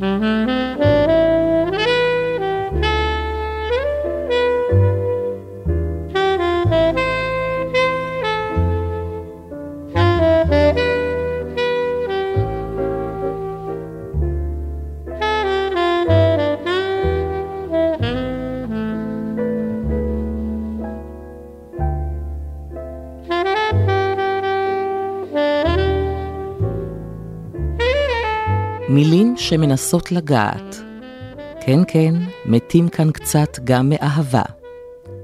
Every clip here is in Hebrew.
מילים שמנסות לגעת. כן, כן, מתים כאן קצת גם מאהבה.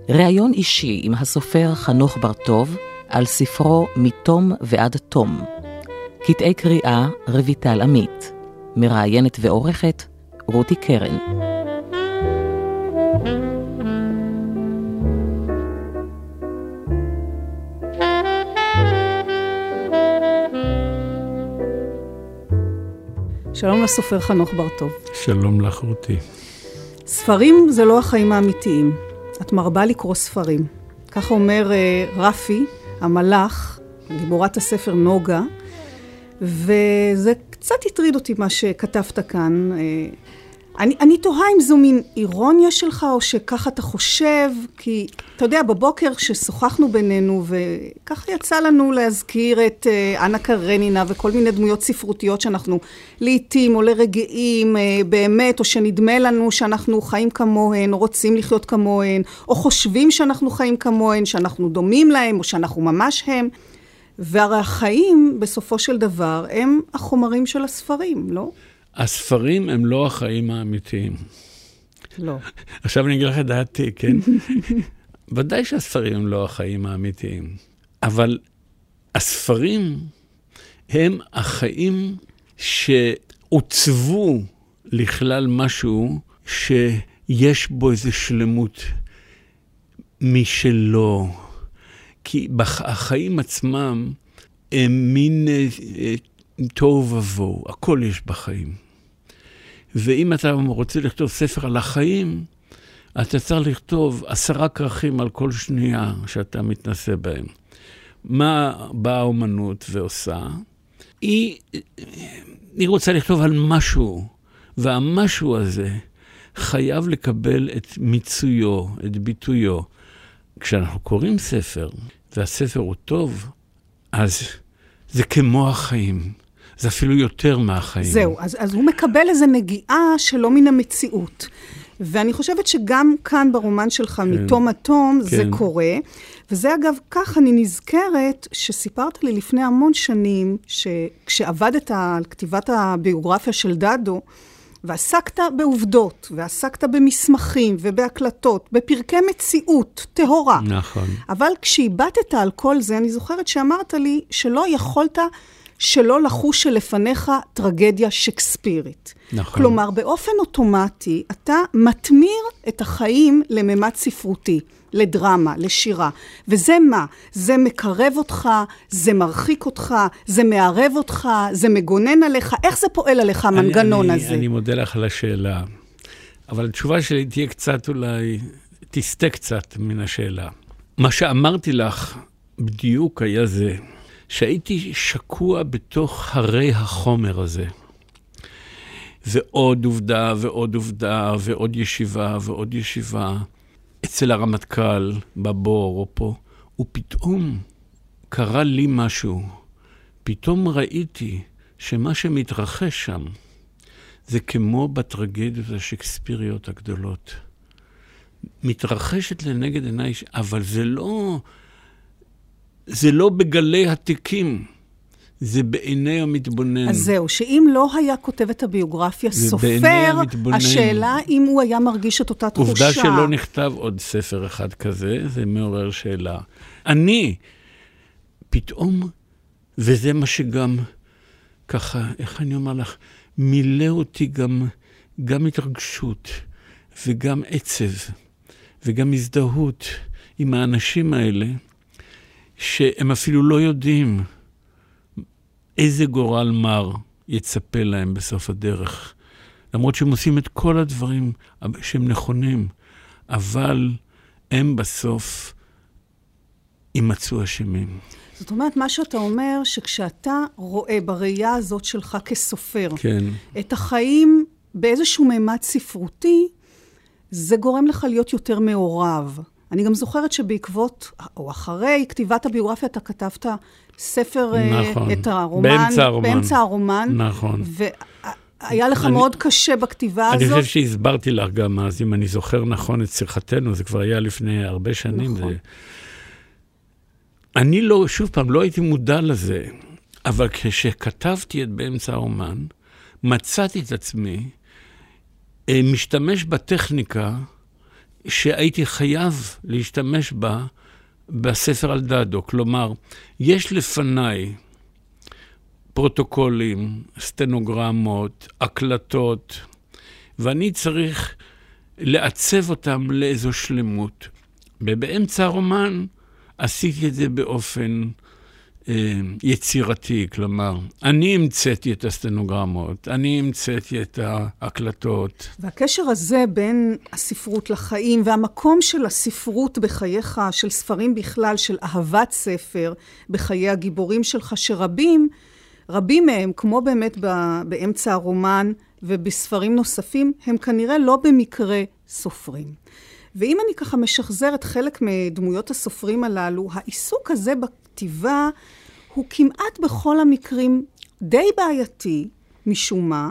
ראיון אישי עם הסופר חנוך בר-טוב על ספרו מתום ועד תום. קטעי קריאה רויטל עמית. מראיינת ועורכת רותי קרן. שלום לסופר חנוך בר-טוב. שלום לך, רותי. ספרים זה לא החיים האמיתיים. את מרבה לקרוא ספרים. ככה אומר uh, רפי, המלאך, גיבורת הספר נוגה, וזה קצת הטריד אותי מה שכתבת כאן. Uh, אני, אני תוהה אם זו מין אירוניה שלך, או שככה אתה חושב, כי אתה יודע, בבוקר כששוחחנו בינינו, וככה יצא לנו להזכיר את uh, אנה קרנינה וכל מיני דמויות ספרותיות שאנחנו לעיתים או לרגעים uh, באמת, או שנדמה לנו שאנחנו חיים כמוהן, או רוצים לחיות כמוהן, או חושבים שאנחנו חיים כמוהן, שאנחנו דומים להם, או שאנחנו ממש הם. והרי החיים, בסופו של דבר, הם החומרים של הספרים, לא? הספרים הם לא החיים האמיתיים. לא. עכשיו אני אגיד לך את דעתי, כן? ודאי שהספרים הם לא החיים האמיתיים, אבל הספרים הם החיים שעוצבו לכלל משהו שיש בו איזו שלמות משלו. כי החיים עצמם הם מין אה, אה, תוהו ובוהו, הכל יש בחיים. ואם אתה רוצה לכתוב ספר על החיים, אתה צריך לכתוב עשרה כרכים על כל שנייה שאתה מתנסה בהם. מה באה האומנות ועושה? היא, היא רוצה לכתוב על משהו, והמשהו הזה חייב לקבל את מיצויו, את ביטויו. כשאנחנו קוראים ספר, והספר הוא טוב, אז זה כמו החיים. זה אפילו יותר מהחיים. זהו, אז, אז הוא מקבל איזו נגיעה שלא מן המציאות. ואני חושבת שגם כאן ברומן שלך, כן. מתום התום, כן. זה קורה. וזה אגב, כך אני נזכרת שסיפרת לי לפני המון שנים, שכשעבדת על כתיבת הביוגרפיה של דדו, ועסקת בעובדות, ועסקת במסמכים ובהקלטות, בפרקי מציאות טהורה. נכון. אבל כשאיבדת על כל זה, אני זוכרת שאמרת לי שלא יכולת שלא לחוש שלפניך טרגדיה שקספירית. נכון. כלומר, באופן אוטומטי, אתה מתמיר את החיים לממד ספרותי, לדרמה, לשירה. וזה מה? זה מקרב אותך, זה מרחיק אותך, זה מערב אותך, זה מגונן עליך. איך זה פועל עליך, המנגנון אני, הזה? אני מודה לך על השאלה, אבל התשובה שלי תהיה קצת אולי, תסטה קצת מן השאלה. מה שאמרתי לך בדיוק היה זה. שהייתי שקוע בתוך הרי החומר הזה. ועוד עובדה ועוד עובדה ועוד ישיבה ועוד ישיבה אצל הרמטכ"ל, בבור או פה, ופתאום קרה לי משהו. פתאום ראיתי שמה שמתרחש שם זה כמו בטרגדיות השקספיריות הגדולות. מתרחשת לנגד עיניי, אבל זה לא זה לא בגלי התיקים, זה בעיני המתבונן. אז זהו, שאם לא היה כותב את הביוגרפיה סופר, השאלה אם הוא היה מרגיש את אותה תחושה. עובדה שלא נכתב עוד ספר אחד כזה, זה מעורר שאלה. אני, פתאום, וזה מה שגם, ככה, איך אני אומר לך, מילא אותי גם, גם התרגשות, וגם עצב, וגם הזדהות עם האנשים האלה. שהם אפילו לא יודעים איזה גורל מר יצפה להם בסוף הדרך. למרות שהם עושים את כל הדברים שהם נכונים, אבל הם בסוף יימצאו אשמים. זאת אומרת, מה שאתה אומר, שכשאתה רואה בראייה הזאת שלך כסופר, כן. את החיים באיזשהו מימד ספרותי, זה גורם לך להיות יותר מעורב. אני גם זוכרת שבעקבות, או אחרי כתיבת הביוגרפיה, אתה כתבת ספר, אה, נכון. את הרומן. באמצע הרומן. באמצע הרומן. נכון. והיה לך אני, מאוד קשה בכתיבה אני הזאת. אני חושב שהסברתי לך גם אז, אם אני זוכר נכון את שיחתנו, זה כבר היה לפני הרבה שנים. נכון. זה... אני לא, שוב פעם, לא הייתי מודע לזה, אבל כשכתבתי את באמצע הרומן, מצאתי את עצמי אה, משתמש בטכניקה שהייתי חייב להשתמש בה בספר על דדו. כלומר, יש לפניי פרוטוקולים, סטנוגרמות, הקלטות, ואני צריך לעצב אותם לאיזו שלמות. ובאמצע הרומן עשיתי את זה באופן יצירתי, כלומר, אני המצאתי את הסטנוגרמות, אני המצאתי את ההקלטות. והקשר הזה בין הספרות לחיים והמקום של הספרות בחייך, של ספרים בכלל, של אהבת ספר בחיי הגיבורים שלך, שרבים, רבים מהם, כמו באמת באמצע הרומן ובספרים נוספים, הם כנראה לא במקרה סופרים. ואם אני ככה משחזרת חלק מדמויות הסופרים הללו, העיסוק הזה בכתיבה הוא כמעט בכל המקרים די בעייתי, משום מה.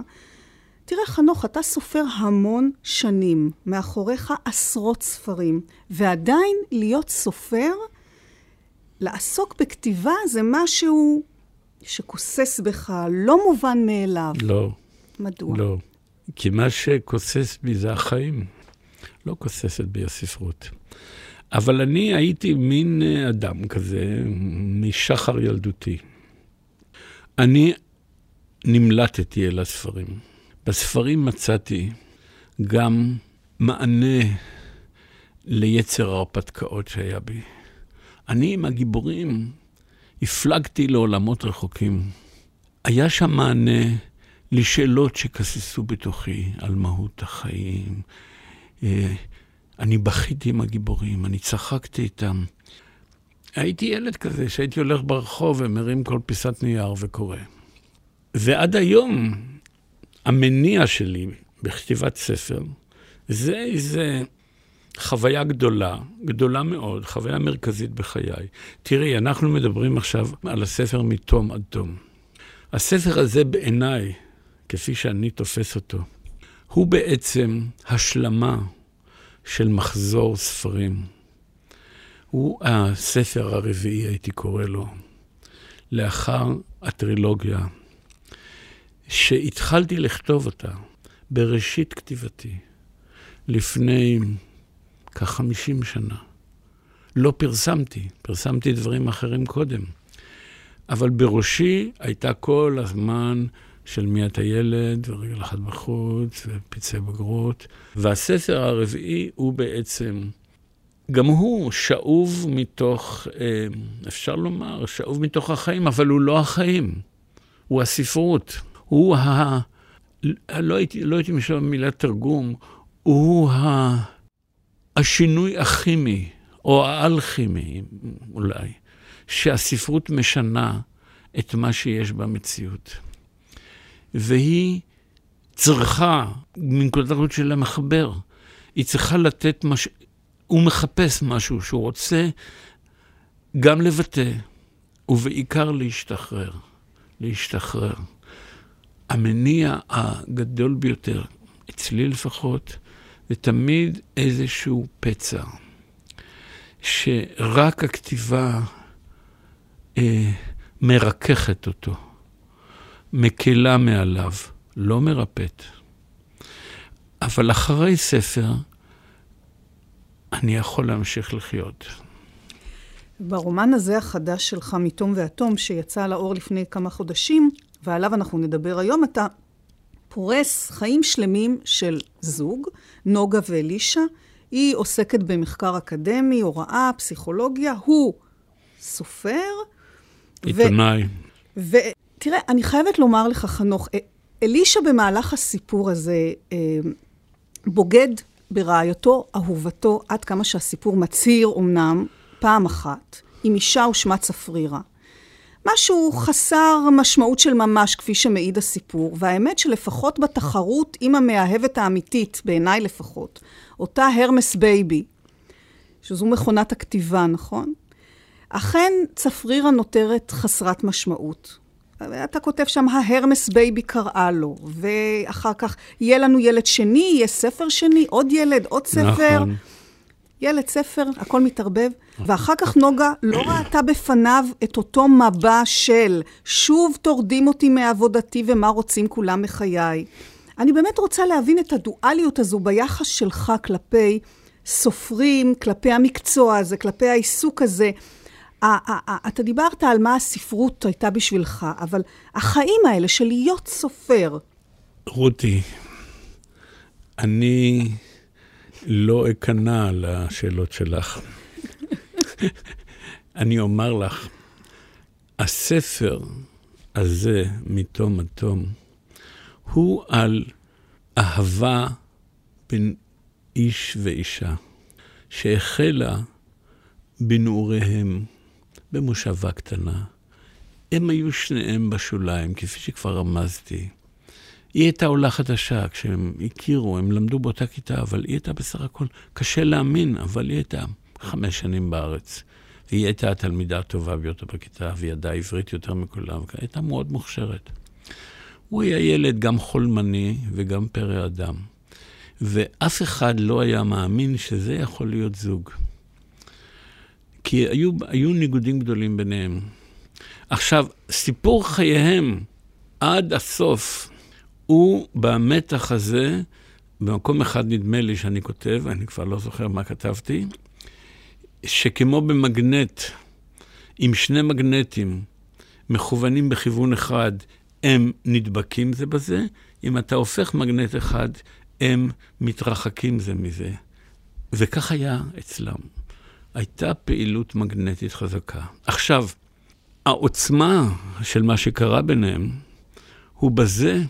תראה, חנוך, אתה סופר המון שנים, מאחוריך עשרות ספרים, ועדיין להיות סופר, לעסוק בכתיבה זה משהו שכוסס בך, לא מובן מאליו. לא. מדוע? לא. כי מה שכוסס בי זה החיים. לא כוססת בי הספרות. אבל אני הייתי מין אה, אדם כזה, משחר ילדותי. אני נמלטתי אל הספרים. בספרים מצאתי גם מענה ליצר ההרפתקאות שהיה בי. אני עם הגיבורים הפלגתי לעולמות רחוקים. היה שם מענה לשאלות שכססו בתוכי על מהות החיים, אני בכיתי עם הגיבורים, אני צחקתי איתם. הייתי ילד כזה שהייתי הולך ברחוב ומרים כל פיסת נייר וקורא. ועד היום, המניע שלי בכתיבת ספר, זה איזה חוויה גדולה, גדולה מאוד, חוויה מרכזית בחיי. תראי, אנחנו מדברים עכשיו על הספר מתום עד תום. הספר הזה בעיניי, כפי שאני תופס אותו, הוא בעצם השלמה של מחזור ספרים. הוא הספר הרביעי, הייתי קורא לו, לאחר הטרילוגיה, שהתחלתי לכתוב אותה בראשית כתיבתי, לפני כחמישים שנה. לא פרסמתי, פרסמתי דברים אחרים קודם. אבל בראשי הייתה כל הזמן של מי אתה ילד, ורגל אחת בחוץ, ופצעי בגרות. והספר הרביעי הוא בעצם, גם הוא שאוב מתוך, אה, אפשר לומר, שאוב מתוך החיים, אבל הוא לא החיים, הוא הספרות. הוא ה... לא הייתי, לא הייתי משלם במילה תרגום, הוא ה... השינוי הכימי, או האלכימי אולי, שהספרות משנה את מה שיש במציאות. והיא צריכה, מנקודת הראות של המחבר, היא צריכה לתת משהו, הוא מחפש משהו שהוא רוצה גם לבטא, ובעיקר להשתחרר. להשתחרר. המניע הגדול ביותר, אצלי לפחות, זה תמיד איזשהו פצע, שרק הכתיבה אה, מרככת אותו. מקלה מעליו, לא מרפאת. אבל אחרי ספר, אני יכול להמשיך לחיות. ברומן הזה החדש שלך, מתום ואטום, שיצא לאור לפני כמה חודשים, ועליו אנחנו נדבר היום, אתה פורס חיים שלמים של זוג, נוגה ואלישע. היא עוסקת במחקר אקדמי, הוראה, פסיכולוגיה, הוא סופר. עיתונאי. ו- תראה, אני חייבת לומר לך, חנוך, אה, אלישע במהלך הסיפור הזה אה, בוגד ברעייתו, אהובתו, עד כמה שהסיפור מצהיר אמנם, פעם אחת, עם אישה ושמה צפרירה. משהו חסר משמעות של ממש, כפי שמעיד הסיפור. והאמת שלפחות בתחרות עם המאהבת האמיתית, בעיניי לפחות, אותה Hermes Baby, שזו מכונת הכתיבה, נכון? אכן צפרירה נותרת חסרת משמעות. אתה כותב שם, ה Hermes Baby קראה לו, ואחר כך, יהיה לנו ילד שני, יהיה ספר שני, עוד ילד, עוד ספר. נכון. ילד, ספר, הכל מתערבב. ואחר כך נוגה לא ראתה בפניו את אותו מבע של שוב טורדים אותי מעבודתי ומה רוצים כולם מחיי. אני באמת רוצה להבין את הדואליות הזו ביחס שלך כלפי סופרים, כלפי המקצוע הזה, כלפי העיסוק הזה. אתה דיברת על מה הספרות הייתה בשבילך, אבל החיים האלה של להיות סופר. רותי, אני לא אכנע לשאלות שלך. אני אומר לך, הספר הזה, מתום עד תום, הוא על אהבה בין איש ואישה, שהחלה בנעוריהם, במושבה קטנה. הם היו שניהם בשוליים, כפי שכבר רמזתי. היא הייתה עולה חדשה, כשהם הכירו, הם למדו באותה כיתה, אבל היא הייתה בסך הכל, קשה להאמין, אבל היא הייתה חמש שנים בארץ. והיא הייתה התלמידה הטובה ביותר בכיתה, והיא ידעה עברית יותר מכולם, והיא הייתה מאוד מוכשרת. הוא היה ילד גם חולמני וגם פרא אדם. ואף אחד לא היה מאמין שזה יכול להיות זוג. כי היו, היו ניגודים גדולים ביניהם. עכשיו, סיפור חייהם עד הסוף הוא במתח הזה, במקום אחד נדמה לי שאני כותב, אני כבר לא זוכר מה כתבתי, שכמו במגנט, עם שני מגנטים מכוונים בכיוון אחד, הם נדבקים זה בזה, אם אתה הופך מגנט אחד, הם מתרחקים זה מזה. וכך היה אצלם. הייתה פעילות מגנטית חזקה. עכשיו, העוצמה של מה שקרה ביניהם הוא בזה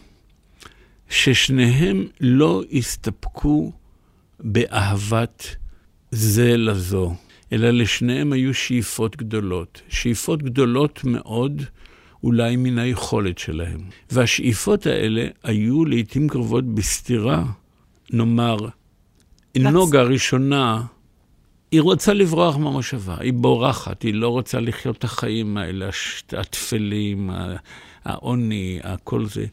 ששניהם לא הסתפקו באהבת זה לזו, אלא לשניהם היו שאיפות גדולות. שאיפות גדולות מאוד, אולי מן היכולת שלהם. והשאיפות האלה היו לעיתים קרובות בסתירה. נאמר, נוגה הראשונה, היא רוצה לברוח מהמושבה, היא בורחת, היא לא רוצה לחיות את החיים האלה, הטפלים, העוני, הכל זה.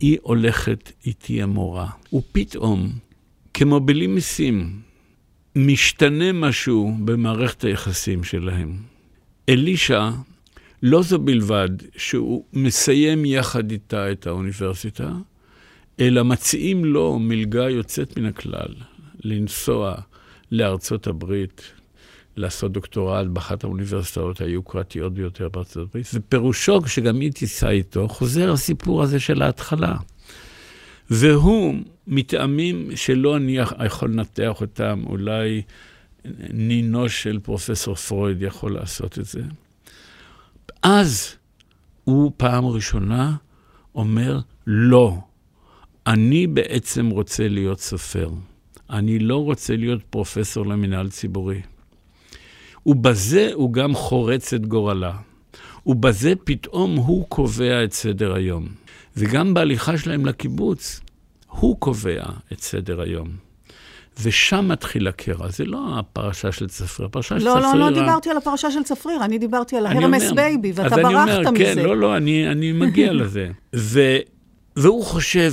היא הולכת איתי המורה. ופתאום, כמו בלי מיסים, משתנה משהו במערכת היחסים שלהם. אלישע, לא זו בלבד שהוא מסיים יחד איתה את האוניברסיטה, אלא מציעים לו מלגה יוצאת מן הכלל, לנסוע לארצות הברית, לעשות דוקטורט באחת האוניברסיטאות היוקרתיות ביותר בארצות הברית, ופירושו, כשגם היא תיסע איתו, חוזר הסיפור הזה של ההתחלה. והוא, מטעמים שלא אני יכול לנתח אותם, אולי נינו של פרופסור פרויד יכול לעשות את זה. אז הוא פעם ראשונה אומר, לא, אני בעצם רוצה להיות סופר. אני לא רוצה להיות פרופסור למינהל ציבורי. ובזה הוא גם חורץ את גורלה. ובזה פתאום הוא קובע את סדר היום. וגם בהליכה שלהם לקיבוץ, הוא קובע את סדר היום. ושם מתחיל הקרע. זה לא הפרשה של צפרירה, הפרשה של לא, צפרירה... לא, לא, לא דיברתי על הפרשה של צפרירה, אני דיברתי על ה Hermes Baby, ואתה ברחת אומר, מזה. כן, לא, לא, אני, אני מגיע לזה. ו, והוא חושב,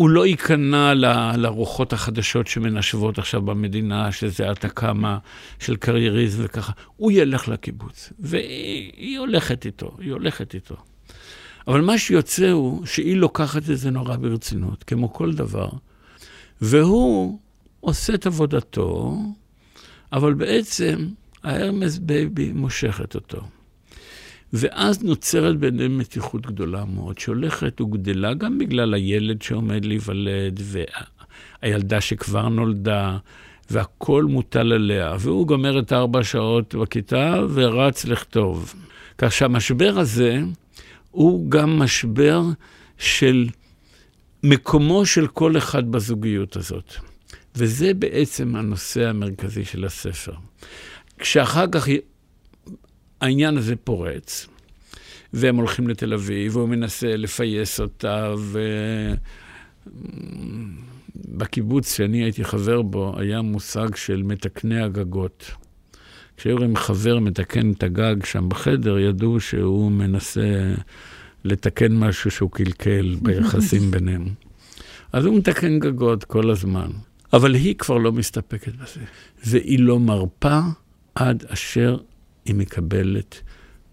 הוא לא ייכנע ל, לרוחות החדשות שמנשבות עכשיו במדינה, שזה התקמה של קרייריזם וככה. הוא ילך לקיבוץ, והיא הולכת איתו, היא הולכת איתו. אבל מה שיוצא הוא שהיא לוקחת את זה נורא ברצינות, כמו כל דבר, והוא עושה את עבודתו, אבל בעצם ה Hermes Baby מושכת אותו. ואז נוצרת ביניהם מתיחות גדולה מאוד, שהולכת וגדלה גם בגלל הילד שעומד להיוולד, והילדה שכבר נולדה, והכל מוטל עליה. והוא גומר את ארבע שעות בכיתה ורץ לכתוב. כך שהמשבר הזה הוא גם משבר של מקומו של כל אחד בזוגיות הזאת. וזה בעצם הנושא המרכזי של הספר. כשאחר כך העניין הזה פורץ, והם הולכים לתל אביב, והוא מנסה לפייס אותה, ו... בקיבוץ שאני הייתי חבר בו, היה מושג של מתקני הגגות. כשהיו רואים חבר מתקן את הגג שם בחדר, ידעו שהוא מנסה לתקן משהו שהוא קלקל ביחסים ביניהם. אז הוא מתקן גגות כל הזמן. אבל היא כבר לא מסתפקת בזה, והיא לא מרפה עד אשר היא מקבלת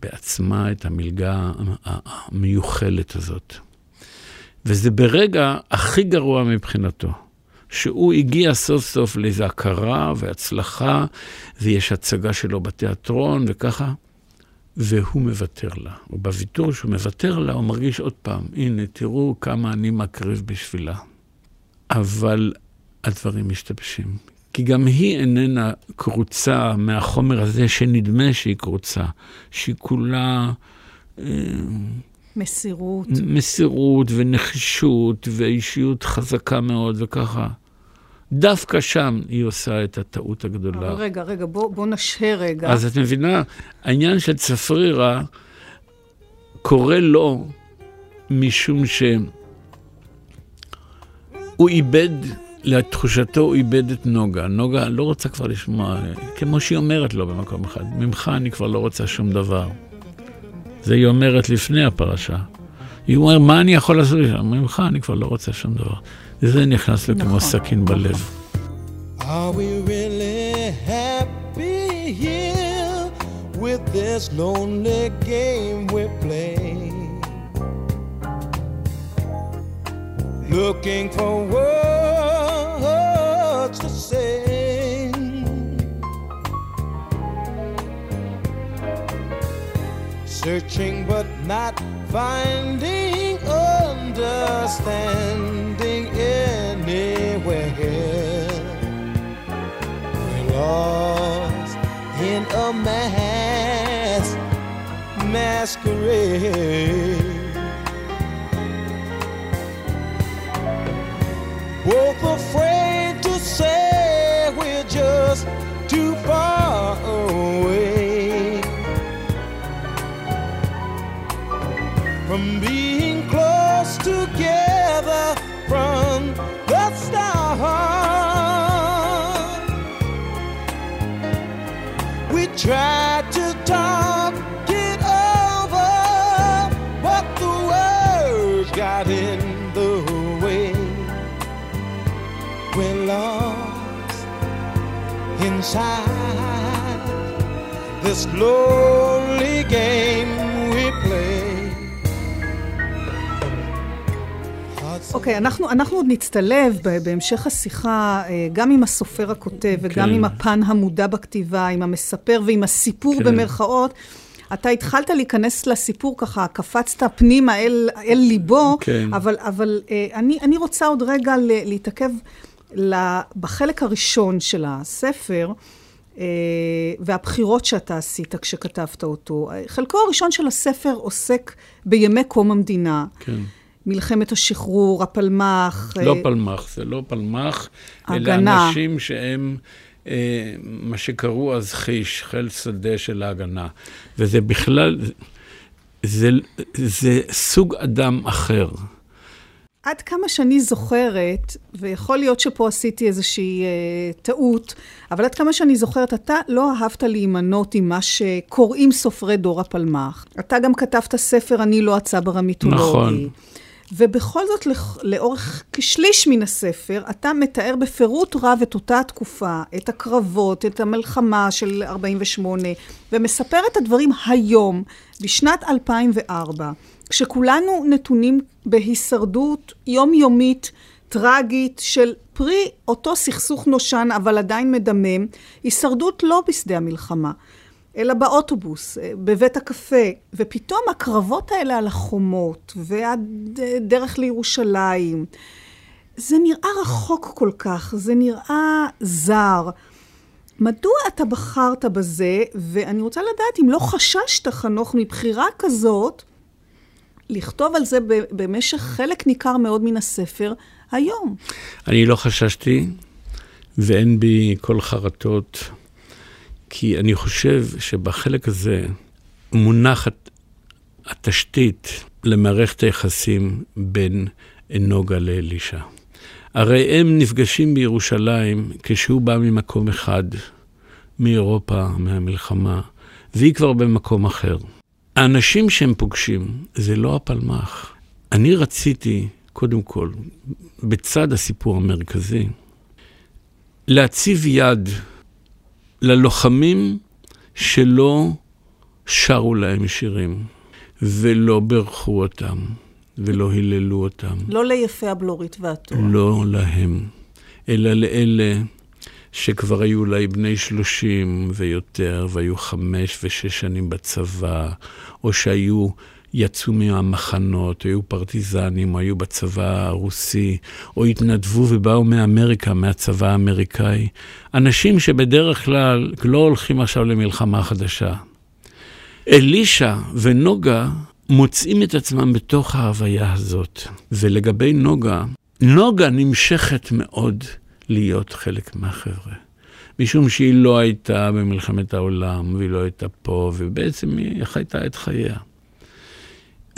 בעצמה את המלגה המיוחלת הזאת. וזה ברגע הכי גרוע מבחינתו, שהוא הגיע סוף סוף לאיזו הכרה והצלחה, ויש הצגה שלו בתיאטרון וככה, והוא מוותר לה. ובוויתור שהוא מוותר לה, הוא מרגיש עוד פעם, הנה, תראו כמה אני מקריב בשבילה. אבל הדברים משתבשים. כי גם היא איננה קרוצה מהחומר הזה שנדמה שהיא קרוצה, שהיא כולה... אה, מסירות. מסירות ונחישות ואישיות חזקה מאוד וככה. דווקא שם היא עושה את הטעות הגדולה. אבל רגע, רגע, בוא, בוא נשהה רגע. אז את מבינה, העניין של צפרירה קורה לו משום שהוא איבד, לתחושתו הוא איבד את נוגה. נוגה לא רוצה כבר לשמוע, כמו שהיא אומרת לו במקום אחד, ממך אני כבר לא רוצה שום דבר. זה היא אומרת לפני הפרשה. היא אומרת, מה אני יכול לעשות? ממך אני כבר לא רוצה שום דבר. וזה נכנס לו כמו נכון. סכין בלב. Are we really happy here with this lonely game we play? Looking for words Searching but not finding understanding anywhere. We're lost in a mass masquerade. Both afraid to say we're just too far tried to talk it over, but the words got in the way. We're lost inside this lonely game אוקיי, okay, אנחנו, אנחנו עוד נצטלב בהמשך השיחה אה, גם עם הסופר הכותב וגם כן. עם הפן המודע בכתיבה, עם המספר ועם הסיפור כן. במרכאות. אתה התחלת להיכנס לסיפור ככה, קפצת פנימה אל, אל ליבו, כן. אבל, אבל אה, אני, אני רוצה עוד רגע להתעכב בחלק הראשון של הספר. אה, והבחירות שאתה עשית כשכתבת אותו. חלקו הראשון של הספר עוסק בימי קום המדינה. כן. מלחמת השחרור, הפלמ"ח. לא אה, פלמ"ח, זה לא פלמ"ח, אלה אנשים שהם... אה, מה שקראו אז חיש, חיל שדה של ההגנה. וזה בכלל, זה, זה סוג אדם אחר. עד כמה שאני זוכרת, ויכול להיות שפה עשיתי איזושהי אה, טעות, אבל עד כמה שאני זוכרת, אתה לא אהבת להימנות עם מה שקוראים סופרי דור הפלמ"ח. אתה גם כתבת ספר "אני לא הצבר המיתולוגי". נכון. ובכל זאת, לאורך כשליש מן הספר, אתה מתאר בפירוט רב את אותה התקופה, את הקרבות, את המלחמה של 48, ומספר את הדברים היום, בשנת 2004, כשכולנו נתונים בהישרדות יומיומית, טרגית, של פרי אותו סכסוך נושן, אבל עדיין מדמם, הישרדות לא בשדה המלחמה. אלא באוטובוס, אה, בבית הקפה, ופתאום הקרבות האלה על החומות, והדרך לירושלים, זה נראה רחוק כל כך, זה נראה זר. מדוע אתה בחרת בזה, ואני רוצה לדעת אם לא חששת, חנוך, מבחירה כזאת, לכתוב על זה במשך חלק ניכר מאוד מן הספר היום. אני לא חששתי, ואין בי כל חרטות. כי אני חושב שבחלק הזה מונחת התשתית למערכת היחסים בין נוגה לאלישע. הרי הם נפגשים בירושלים כשהוא בא ממקום אחד, מאירופה, מהמלחמה, והיא כבר במקום אחר. האנשים שהם פוגשים זה לא הפלמ"ח. אני רציתי, קודם כל, בצד הסיפור המרכזי, להציב יד ללוחמים שלא שרו להם שירים ולא בירכו אותם ולא היללו אותם. לא ליפי הבלורית והתואר. לא להם, אלא לאלה שכבר היו אולי בני שלושים ויותר, והיו חמש ושש שנים בצבא, או שהיו, יצאו מהמחנות, היו פרטיזנים, היו בצבא הרוסי, או התנדבו ובאו מאמריקה, מהצבא האמריקאי. אנשים שבדרך כלל לא הולכים עכשיו למלחמה חדשה. אלישע ונוגה מוצאים את עצמם בתוך ההוויה הזאת. ולגבי נוגה, נוגה נמשכת מאוד להיות חלק מהחבר'ה. משום שהיא לא הייתה במלחמת העולם, והיא לא הייתה פה, ובעצם היא חייתה את חייה.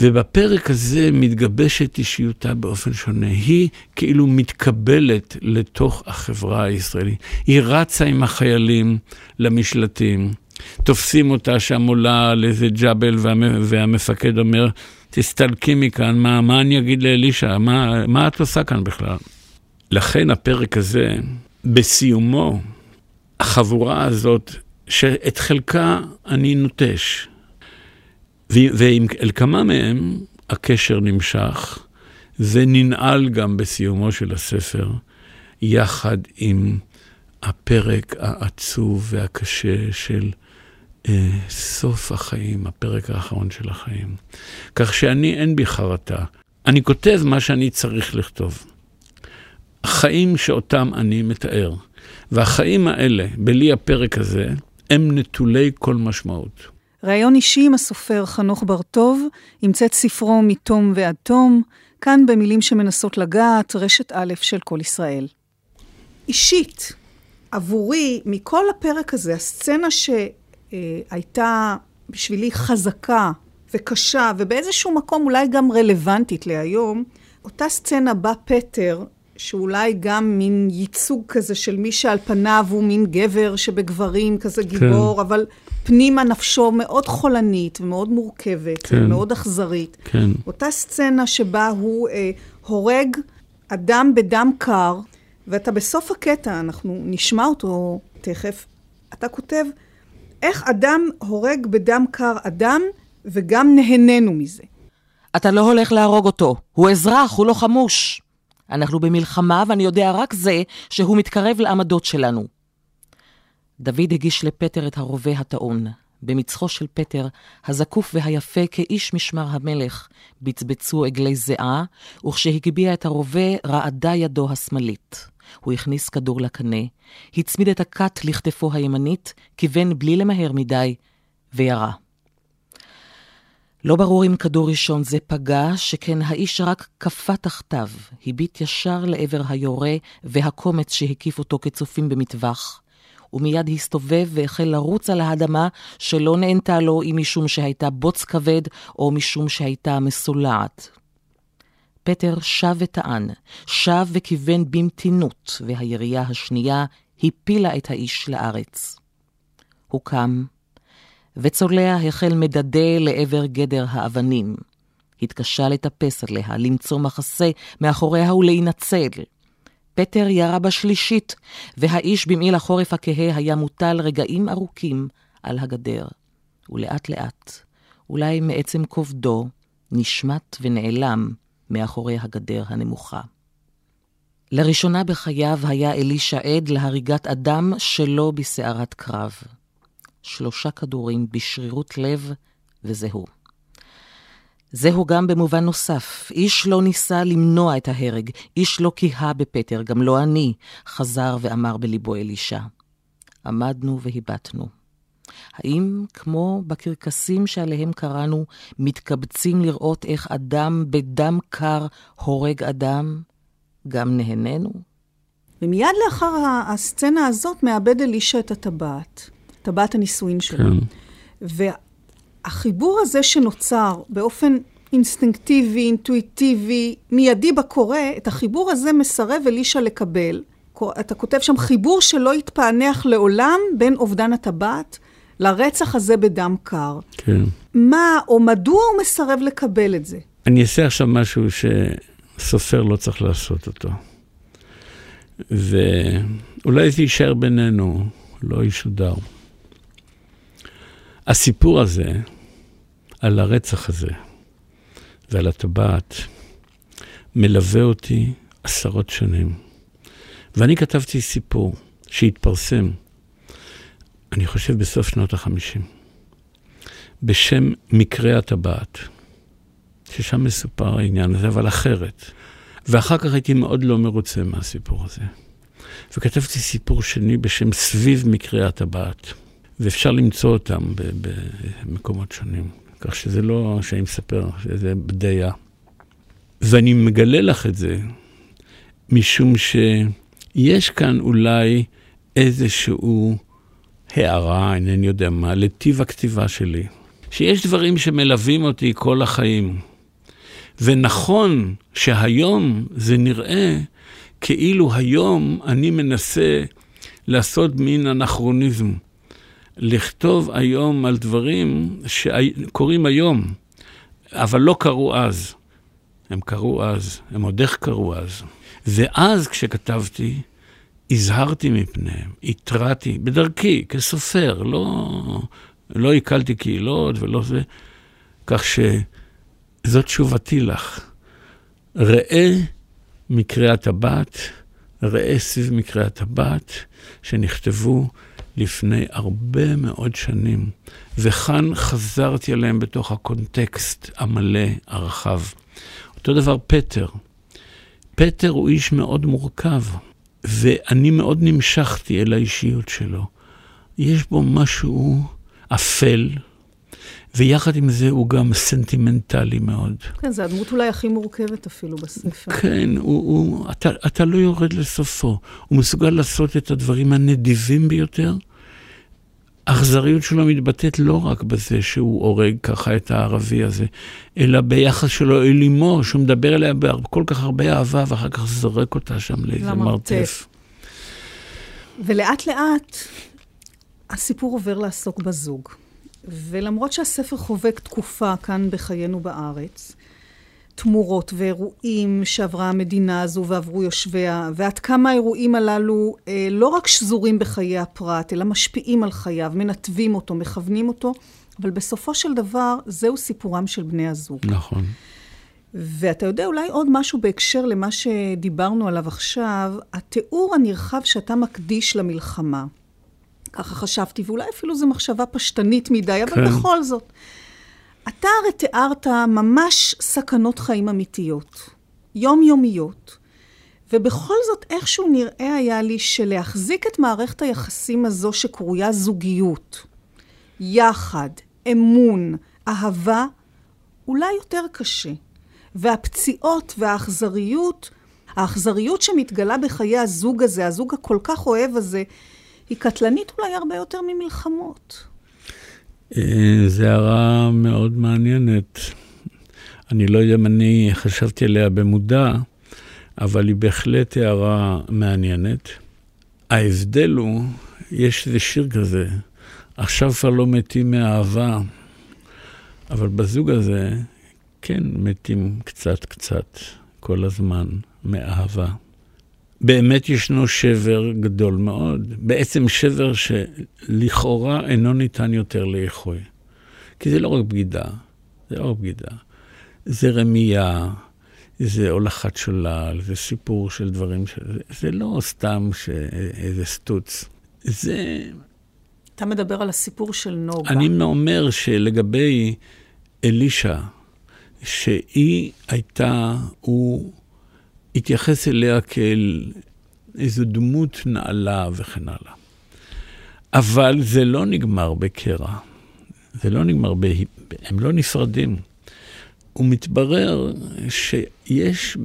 ובפרק הזה מתגבשת אישיותה באופן שונה. היא כאילו מתקבלת לתוך החברה הישראלית. היא רצה עם החיילים למשלטים. תופסים אותה שם עולה על איזה ג'אבל, והמפקד אומר, תסתלקי מכאן, מה, מה אני אגיד לאלישע? מה, מה את עושה כאן בכלל? לכן הפרק הזה, בסיומו, החבורה הזאת, שאת חלקה אני נוטש, ואל כמה מהם הקשר נמשך, וננעל גם בסיומו של הספר, יחד עם הפרק העצוב והקשה של אה, סוף החיים, הפרק האחרון של החיים. כך שאני, אין בי חרטה. אני כותב מה שאני צריך לכתוב. החיים שאותם אני מתאר, והחיים האלה, בלי הפרק הזה, הם נטולי כל משמעות. ראיון אישי עם הסופר חנוך בר-טוב, המצאת ספרו מתום ועד תום, כאן במילים שמנסות לגעת, רשת א' של כל ישראל. אישית, עבורי, מכל הפרק הזה, הסצנה שהייתה בשבילי חזקה וקשה, ובאיזשהו מקום אולי גם רלוונטית להיום, אותה סצנה בה פטר שאולי גם מין ייצוג כזה של מי שעל פניו הוא מין גבר שבגברים כזה כן. גיבור, כן. אבל פנימה נפשו מאוד חולנית ומאוד מורכבת, כן. ומאוד אכזרית. כן. אותה סצנה שבה הוא אה, הורג אדם בדם קר, ואתה בסוף הקטע, אנחנו נשמע אותו תכף, אתה כותב, איך אדם הורג בדם קר אדם, וגם נהנינו מזה. אתה לא הולך להרוג אותו, הוא אזרח, הוא לא חמוש. אנחנו במלחמה, ואני יודע רק זה שהוא מתקרב לעמדות שלנו. דוד הגיש לפטר את הרובה הטעון. במצחו של פטר, הזקוף והיפה כאיש משמר המלך, בצבצו עגלי זיעה, וכשהגביה את הרובה, רעדה ידו השמאלית. הוא הכניס כדור לקנה, הצמיד את הכת לכתפו הימנית, כיוון בלי למהר מדי, וירה. לא ברור אם כדור ראשון זה פגע, שכן האיש רק קפא תחתיו, הביט ישר לעבר היורה והקומץ שהקיף אותו כצופים במטווח. ומיד הסתובב והחל לרוץ על האדמה, שלא נענתה לו אם משום שהייתה בוץ כבד, או משום שהייתה מסולעת. פטר שב וטען, שב וכיוון במתינות, והירייה השנייה הפילה את האיש לארץ. הוא קם, וצולע החל מדדה לעבר גדר האבנים. התקשה לטפס עליה, למצוא מחסה מאחוריה ולהינצל. פטר ירה בשלישית, והאיש במעיל החורף הכהה היה מוטל רגעים ארוכים על הגדר. ולאט לאט, אולי מעצם כובדו, נשמט ונעלם מאחורי הגדר הנמוכה. לראשונה בחייו היה אלישע עד להריגת אדם שלא בסערת קרב. שלושה כדורים בשרירות לב, וזהו. זהו גם במובן נוסף. איש לא ניסה למנוע את ההרג, איש לא קיהה בפטר, גם לא אני, חזר ואמר בליבו אלישע. עמדנו והבטנו. האם, כמו בקרקסים שעליהם קראנו, מתקבצים לראות איך אדם בדם קר הורג אדם, גם נהנינו? ומיד לאחר הסצנה הזאת מאבד אלישע את הטבעת. טבעת הנישואין שלו. כן. החיבור הזה שנוצר באופן אינסטינקטיבי, אינטואיטיבי, מיידי בקורא, את החיבור הזה מסרב אלישע לקבל. אתה כותב שם חיבור שלא יתפענח לעולם בין אובדן הטבעת לרצח הזה בדם קר. כן. מה או מדוע הוא מסרב לקבל את זה? אני אעשה עכשיו משהו שסופר לא צריך לעשות אותו. ואולי זה יישאר בינינו, לא ישודר. הסיפור הזה, על הרצח הזה ועל הטבעת, מלווה אותי עשרות שנים. ואני כתבתי סיפור שהתפרסם, אני חושב בסוף שנות החמישים, בשם מקרה הטבעת, ששם מסופר העניין הזה, אבל אחרת. ואחר כך הייתי מאוד לא מרוצה מהסיפור הזה. וכתבתי סיפור שני בשם סביב מקרה הטבעת, ואפשר למצוא אותם במקומות שונים. כך שזה לא שאני מספר, שזה בדיה. ואני מגלה לך את זה, משום שיש כאן אולי איזשהו הערה, אינני יודע מה, לטיב הכתיבה שלי. שיש דברים שמלווים אותי כל החיים. ונכון שהיום זה נראה כאילו היום אני מנסה לעשות מין אנכרוניזם. לכתוב היום על דברים שקורים היום, אבל לא קרו אז. הם קרו אז, הם עוד איך קרו אז. ואז כשכתבתי, הזהרתי מפניהם, התרעתי, בדרכי, כסופר, לא, לא עיכלתי קהילות ולא זה, כך שזאת תשובתי לך. ראה מקרי הטבעת, ראה סביב מקרי הטבעת, שנכתבו לפני הרבה מאוד שנים, וכאן חזרתי עליהם בתוך הקונטקסט המלא, הרחב. אותו דבר פטר. פטר הוא איש מאוד מורכב, ואני מאוד נמשכתי אל האישיות שלו. יש בו משהו אפל, ויחד עם זה הוא גם סנטימנטלי מאוד. כן, זו הדמות אולי הכי מורכבת אפילו בספר. כן, הוא, הוא, אתה, אתה לא יורד לסופו. הוא מסוגל לעשות את הדברים הנדיבים ביותר. האכזריות שלו מתבטאת לא רק בזה שהוא הורג ככה את הערבי הזה, אלא ביחס שלו אל אמו, שהוא מדבר אליה בכל כך הרבה אהבה, ואחר כך זורק אותה שם לאיזה מרתף. ולאט לאט הסיפור עובר לעסוק בזוג. ולמרות שהספר חובק תקופה כאן בחיינו בארץ, תמורות ואירועים שעברה המדינה הזו ועברו יושביה, ועד כמה האירועים הללו אה, לא רק שזורים בחיי הפרט, אלא משפיעים על חייו, מנתבים אותו, מכוונים אותו, אבל בסופו של דבר, זהו סיפורם של בני הזוג. נכון. ואתה יודע אולי עוד משהו בהקשר למה שדיברנו עליו עכשיו, התיאור הנרחב שאתה מקדיש למלחמה. ככה חשבתי, ואולי אפילו זו מחשבה פשטנית מדי, אבל כן. בכל זאת. אתה הרי תיארת ממש סכנות חיים אמיתיות, יומיומיות, ובכל זאת איכשהו נראה היה לי שלהחזיק את מערכת היחסים הזו שקרויה זוגיות, יחד, אמון, אהבה, אולי יותר קשה. והפציעות והאכזריות, האכזריות שמתגלה בחיי הזוג הזה, הזוג הכל כך אוהב הזה, היא קטלנית אולי הרבה יותר ממלחמות. אה, זו הערה מאוד מעניינת. אני לא יודע אם אני חשבתי עליה במודע, אבל היא בהחלט הערה מעניינת. ההבדל הוא, יש איזה שיר כזה, עכשיו כבר לא מתים מאהבה, אבל בזוג הזה כן מתים קצת קצת כל הזמן מאהבה. באמת ישנו שבר גדול מאוד, בעצם שבר שלכאורה אינו ניתן יותר לאחוי. כי זה לא רק בגידה, זה לא רק בגידה, זה רמייה, זה הולכת שולל, זה סיפור של דברים, ש... זה לא סתם ש... איזה סטוץ, זה... אתה מדבר על הסיפור של נוגה. אני אומר שלגבי אלישע, שהיא הייתה, הוא התייחס אליה כאל איזו דמות נעלה וכן הלאה. אבל זה לא נגמר בקרע. זה לא נגמר, ב... הם לא נפרדים. ומתברר שיש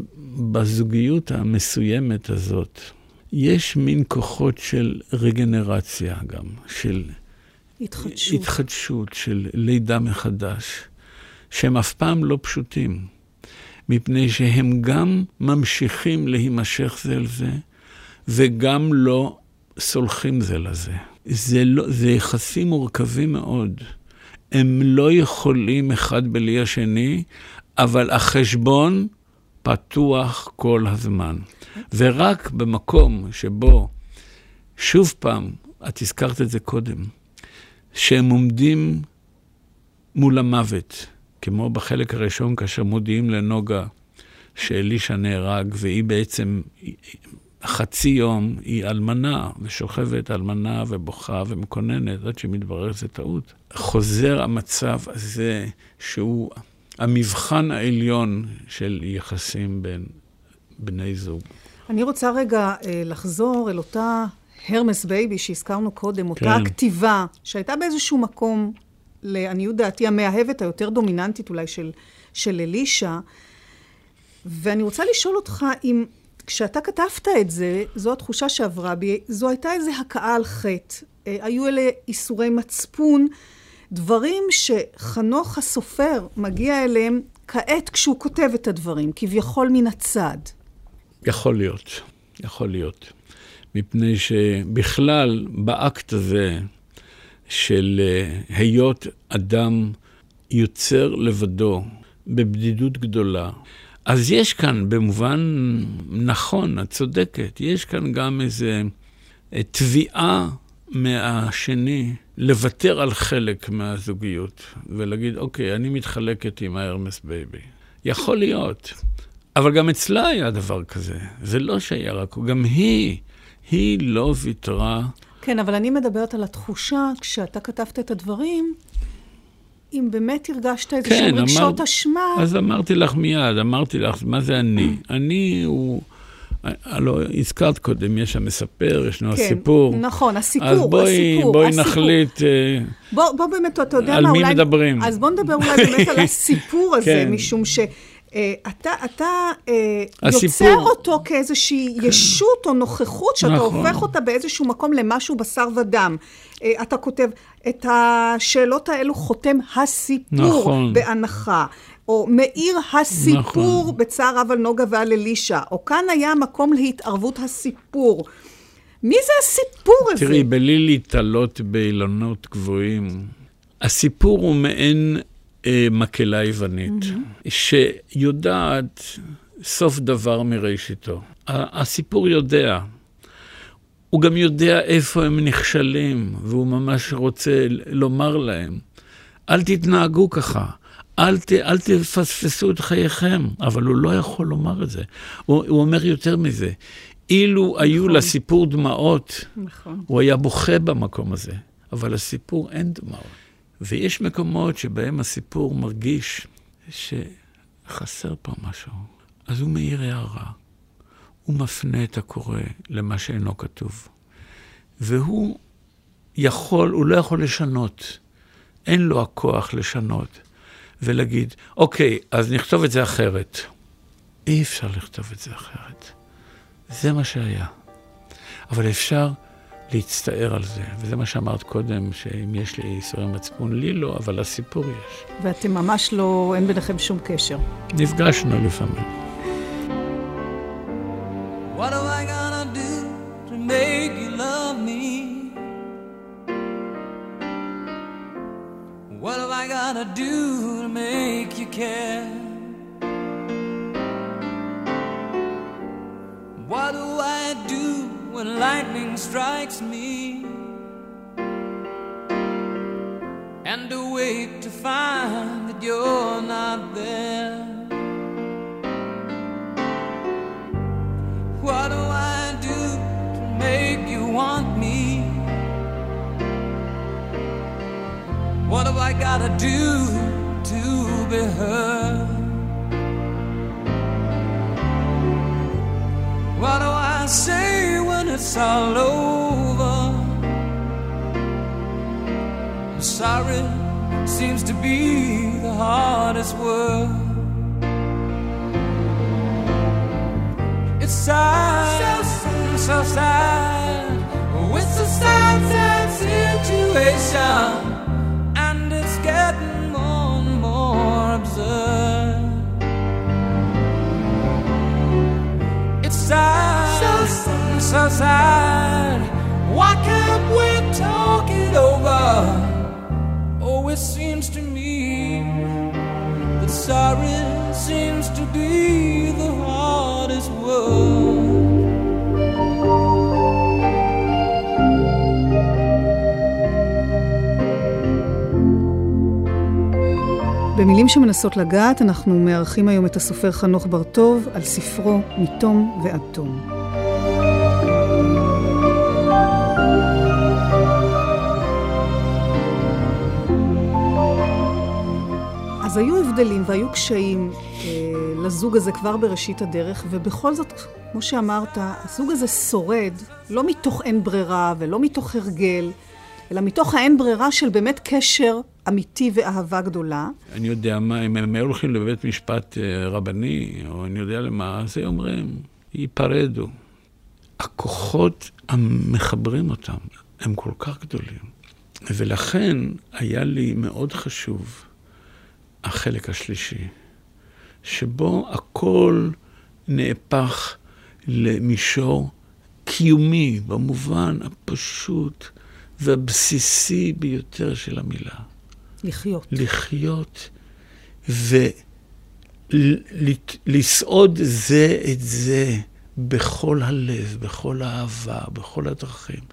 בזוגיות המסוימת הזאת, יש מין כוחות של רגנרציה גם, של התחדשות. התחדשות של לידה מחדש, שהם אף פעם לא פשוטים, מפני שהם גם ממשיכים להימשך זה לזה, וגם לא סולחים זה לזה. זה, לא, זה יחסים מורכבים מאוד. הם לא יכולים אחד בלי השני, אבל החשבון פתוח כל הזמן. ורק במקום שבו, שוב פעם, את הזכרת את זה קודם, שהם עומדים מול המוות, כמו בחלק הראשון, כאשר מודיעים לנוגה שאלישע נהרג, והיא בעצם חצי יום היא אלמנה, ושוכבת אלמנה ובוכה ומקוננת עד שמתברר שזה טעות. חוזר המצב הזה, שהוא המבחן העליון של יחסים בין בני זוג. אני רוצה רגע אה, לחזור אל אותה Hermes Baby שהזכרנו קודם, אותה כן. כתיבה שהייתה באיזשהו מקום, לעניות דעתי, המאהבת היותר דומיננטית אולי של, של אלישע. ואני רוצה לשאול אותך אם כשאתה כתבת את זה, זו התחושה שעברה בי, זו הייתה איזו הכאה על חטא. אה, היו אלה ייסורי מצפון, דברים שחנוך הסופר מגיע אליהם כעת כשהוא כותב את הדברים, כביכול מן הצד. יכול להיות, יכול להיות. מפני שבכלל, באקט הזה של אה, היות אדם יוצר לבדו, בבדידות גדולה, אז יש כאן, במובן נכון, את צודקת, יש כאן גם איזה אה, תביעה מהשני לוותר על חלק מהזוגיות ולהגיד, אוקיי, אני מתחלקת עם ה Hermes Baby. יכול להיות, אבל גם אצלה היה דבר כזה. זה לא שהיה רק, גם היא, היא לא ויתרה. כן, אבל אני מדברת על התחושה, כשאתה כתבת את הדברים, אם באמת הרגשת איזה כן, שהם רגשות אמר... אשמה... אז אמרתי לך מיד, אמרתי לך, מה זה אני? אני הוא... הלוא הזכרת קודם, יש שם מספר, ישנו כן, הסיפור. נכון, הסיפור, אז בואי, הסיפור. בואי הסיפור. נחליט אה, בוא, בוא באמת, אתה יודע על מה, מי אולי... מדברים. אז בוא נדבר אולי באמת על הסיפור הזה, כן. משום ש... Uh, אתה, אתה uh, הסיפור... יוצר אותו כאיזושהי כן. ישות או נוכחות, שאתה נכון. הופך אותה באיזשהו מקום למשהו בשר ודם. Uh, אתה כותב, את השאלות האלו חותם הסיפור נכון. בהנחה. או מאיר הסיפור נכון. בצער רב על נוגה ועל אלישע, או כאן היה מקום להתערבות הסיפור. מי זה הסיפור הזה? תראי, בלי להתעלות באילנות גבוהים, הסיפור הוא מעין אה, מקהלה יוונית, mm-hmm. שיודעת סוף דבר מראשיתו. הסיפור יודע. הוא גם יודע איפה הם נכשלים, והוא ממש רוצה לומר להם, אל תתנהגו ככה. אל, ת, אל תפספסו את חייכם, אבל הוא לא יכול לומר את זה. הוא, הוא אומר יותר מזה, אילו נכון. היו לסיפור דמעות, נכון. הוא היה בוכה במקום הזה, אבל לסיפור אין דמעות. ויש מקומות שבהם הסיפור מרגיש שחסר פה משהו, אז הוא מעיר הערה. הוא מפנה את הקורא למה שאינו כתוב. והוא יכול, הוא לא יכול לשנות. אין לו הכוח לשנות. ולהגיד, אוקיי, אז נכתוב את זה אחרת. אי אפשר לכתוב את זה אחרת. זה מה שהיה. אבל אפשר להצטער על זה, וזה מה שאמרת קודם, שאם יש לי ייסורי מצפון, לי לא, אבל לסיפור יש. ואתם ממש לא, אין ביניכם שום קשר. נפגשנו לפעמים. במילים שמנסות לגעת, אנחנו מארחים היום את הסופר חנוך בר-טוב על ספרו מתום ועד תום. אז היו הבדלים והיו קשיים אה, לזוג הזה כבר בראשית הדרך, ובכל זאת, כמו שאמרת, הזוג הזה שורד לא מתוך אין ברירה ולא מתוך הרגל, אלא מתוך האין ברירה של באמת קשר אמיתי ואהבה גדולה. אני יודע מה, אם הם היו הולכים לבית משפט אה, רבני, או אני יודע למה, אז הם אומרים, ייפרדו. הכוחות המחברים אותם הם כל כך גדולים. ולכן היה לי מאוד חשוב החלק השלישי, שבו הכל נהפך למישור קיומי, במובן הפשוט והבסיסי ביותר של המילה. לחיות. לחיות ולסעוד זה את זה בכל הלב, בכל האהבה, בכל הדרכים.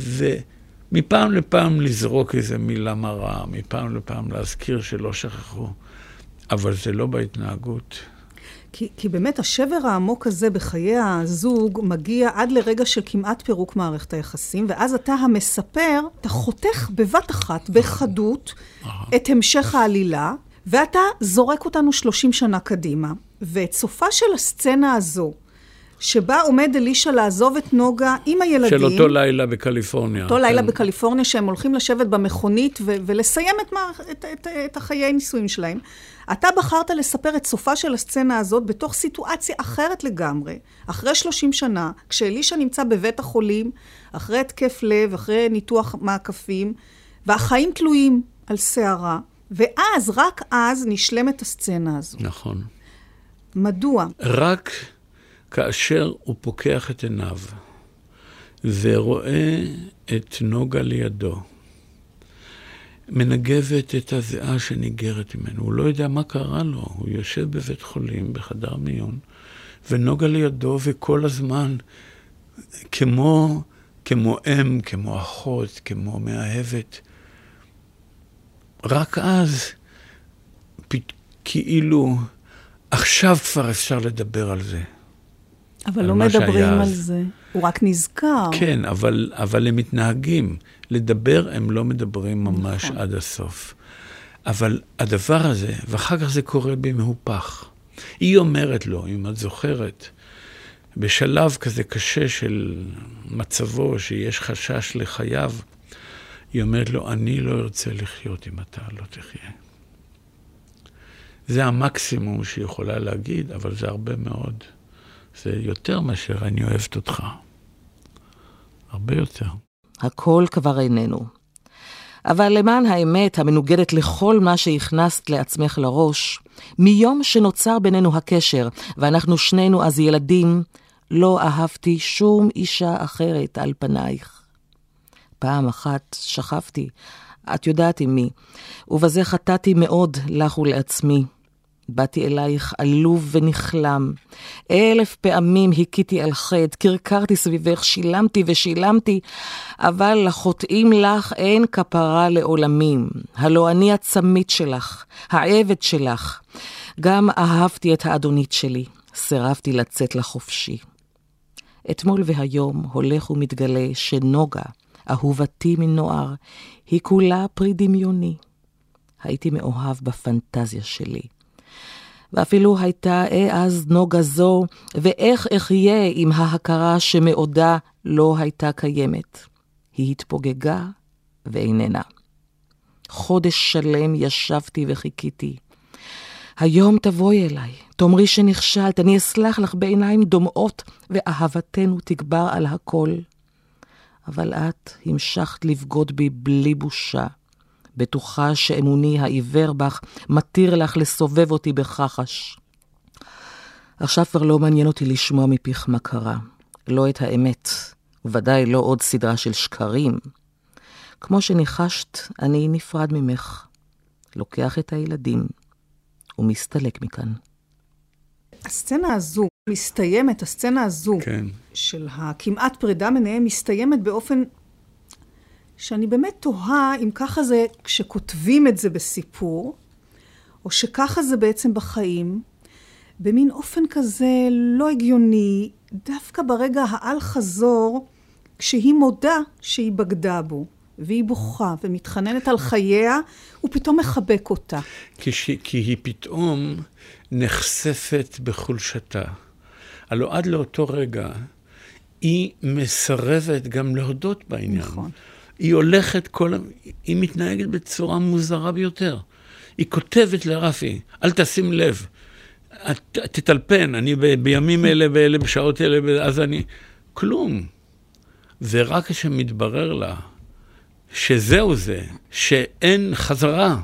ומפעם לפעם לזרוק איזו מילה מרה, מפעם לפעם להזכיר שלא שכחו, אבל זה לא בהתנהגות. כי, כי באמת השבר העמוק הזה בחיי הזוג מגיע עד לרגע של כמעט פירוק מערכת היחסים, ואז אתה המספר, אתה חותך בבת אחת, בחדות, את המשך העלילה, ואתה זורק אותנו 30 שנה קדימה. ואת סופה של הסצנה הזו, שבה עומד אלישע לעזוב את נוגה עם הילדים. של אותו לילה בקליפורניה. אותו כן. לילה בקליפורניה, שהם הולכים לשבת במכונית ו- ולסיים את, מערכ... את, את, את החיי הנישואים שלהם. אתה בחרת לספר את סופה של הסצנה הזאת בתוך סיטואציה אחרת לגמרי, אחרי 30 שנה, כשאלישע נמצא בבית החולים, אחרי התקף לב, אחרי ניתוח מעקפים, והחיים תלויים על שערה, ואז, רק אז, נשלמת הסצנה הזו. נכון. מדוע? רק כאשר הוא פוקח את עיניו ורואה את נוגה לידו, מנגבת את הזיעה שניגרת ממנו. הוא לא יודע מה קרה לו. הוא יושב בבית חולים, בחדר מיון, ונוגה לידו, וכל הזמן, כמו, כמו אם, כמו אחות, כמו מאהבת, רק אז, פת, כאילו, עכשיו כבר אפשר לדבר על זה. אבל לא מדברים על זה. הוא רק נזכר. כן, אבל, אבל הם מתנהגים. לדבר הם לא מדברים ממש נכון. עד הסוף. אבל הדבר הזה, ואחר כך זה קורה במהופך. היא אומרת לו, אם את זוכרת, בשלב כזה קשה של מצבו, שיש חשש לחייו, היא אומרת לו, אני לא ארצה לחיות אם אתה לא תחיה. זה המקסימום שהיא יכולה להגיד, אבל זה הרבה מאוד. זה יותר מאשר אני אוהבת אותך. הרבה יותר. הכל כבר איננו. אבל למען האמת המנוגדת לכל מה שהכנסת לעצמך לראש, מיום שנוצר בינינו הקשר, ואנחנו שנינו אז ילדים, לא אהבתי שום אישה אחרת על פנייך. פעם אחת שכבתי, את יודעת עם מי, ובזה חטאתי מאוד לך ולעצמי. באתי אלייך עלוב ונכלם. אלף פעמים הכיתי על חטא, קרקרתי סביבך, שילמתי ושילמתי, אבל לחוטאים לך אין כפרה לעולמים. הלא אני הצמית שלך, העבד שלך. גם אהבתי את האדונית שלי, סירבתי לצאת לחופשי. אתמול והיום הולך ומתגלה שנוגה, אהובתי מנוער, היא כולה פרי דמיוני. הייתי מאוהב בפנטזיה שלי. ואפילו הייתה אז נוגה זו, ואיך אחיה עם ההכרה שמעודה לא הייתה קיימת. היא התפוגגה ואיננה. חודש שלם ישבתי וחיכיתי. היום תבואי אליי, תאמרי שנכשלת, אני אסלח לך בעיניים דומעות, ואהבתנו תגבר על הכל. אבל את המשכת לבגוד בי בלי בושה, בטוחה שאמוני העיוור בך מתיר לך לסובב אותי בכחש. עכשיו כבר לא מעניין אותי לשמוע מפיך מה קרה. לא את האמת, ודאי לא עוד סדרה של שקרים. כמו שניחשת, אני נפרד ממך. לוקח את הילדים ומסתלק מכאן. הסצנה הזו מסתיימת, הסצנה הזו כן. של הכמעט פרידה מניהם מסתיימת באופן שאני באמת תוהה אם ככה זה כשכותבים את זה בסיפור, או שככה זה בעצם בחיים, במין אופן כזה לא הגיוני, דווקא ברגע האל-חזור, כשהיא מודה שהיא בגדה בו, והיא בוכה ומתחננת על חייה, הוא פתאום מחבק אותה. כש, כי היא פתאום נחשפת בחולשתה. הלוא עד לאותו רגע היא מסרבת גם להודות בעניין. נכון. היא הולכת כל... היא מתנהגת בצורה מוזרה ביותר. היא כותבת לרפי, אל תשים לב, את, תטלפן, אני ב, בימים אלה ואלה, בשעות אלה, אז אני... כלום. ורק כשמתברר לה שזהו זה, שאין חזרה,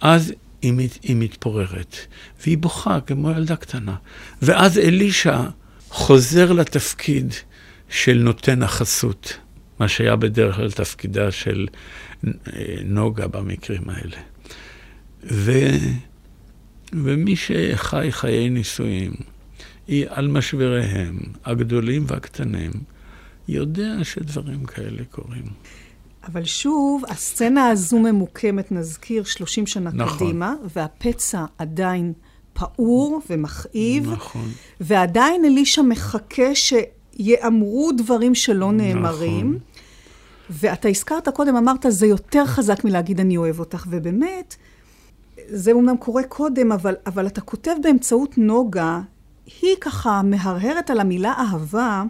אז היא, מת, היא מתפוררת, והיא בוכה כמו ילדה קטנה. ואז אלישע חוזר לתפקיד של נותן החסות, מה שהיה בדרך כלל תפקידה של נוגה במקרים האלה. ו... ומי שחי חיי נישואים, היא על משבריהם, הגדולים והקטנים, יודע שדברים כאלה קורים. אבל שוב, הסצנה הזו ממוקמת, נזכיר, 30 שנה נכון. קדימה, והפצע עדיין פעור ומכאיב, נכון. ועדיין אלישע מחכה שיאמרו דברים שלא נאמרים. נכון. ואתה הזכרת קודם, אמרת, זה יותר חזק מלהגיד אני אוהב אותך, ובאמת, זה אומנם קורה קודם, אבל, אבל אתה כותב באמצעות נוגה, היא ככה מהרהרת על המילה אהבה,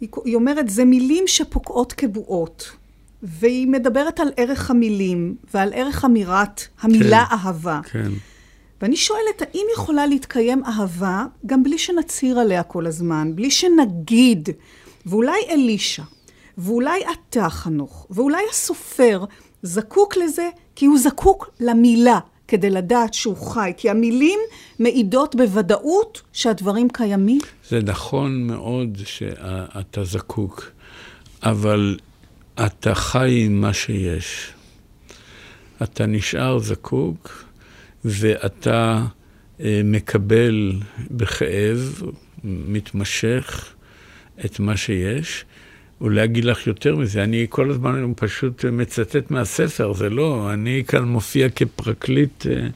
היא, היא אומרת, זה מילים שפוקעות כבועות. והיא מדברת על ערך המילים ועל ערך אמירת המילה כן, אהבה. כן. ואני שואלת, האם יכולה להתקיים אהבה גם בלי שנצהיר עליה כל הזמן, בלי שנגיד, ואולי אלישע, ואולי אתה חנוך, ואולי הסופר זקוק לזה כי הוא זקוק למילה כדי לדעת שהוא חי, כי המילים מעידות בוודאות שהדברים קיימים. זה נכון מאוד שאתה זקוק, אבל אתה חי עם מה שיש. אתה נשאר זקוק, ואתה אה, מקבל בכאב מתמשך את מה שיש. ולהגיד לך יותר מזה, אני כל הזמן פשוט מצטט מהספר, זה לא, אני כאן מופיע כפרקליט אה,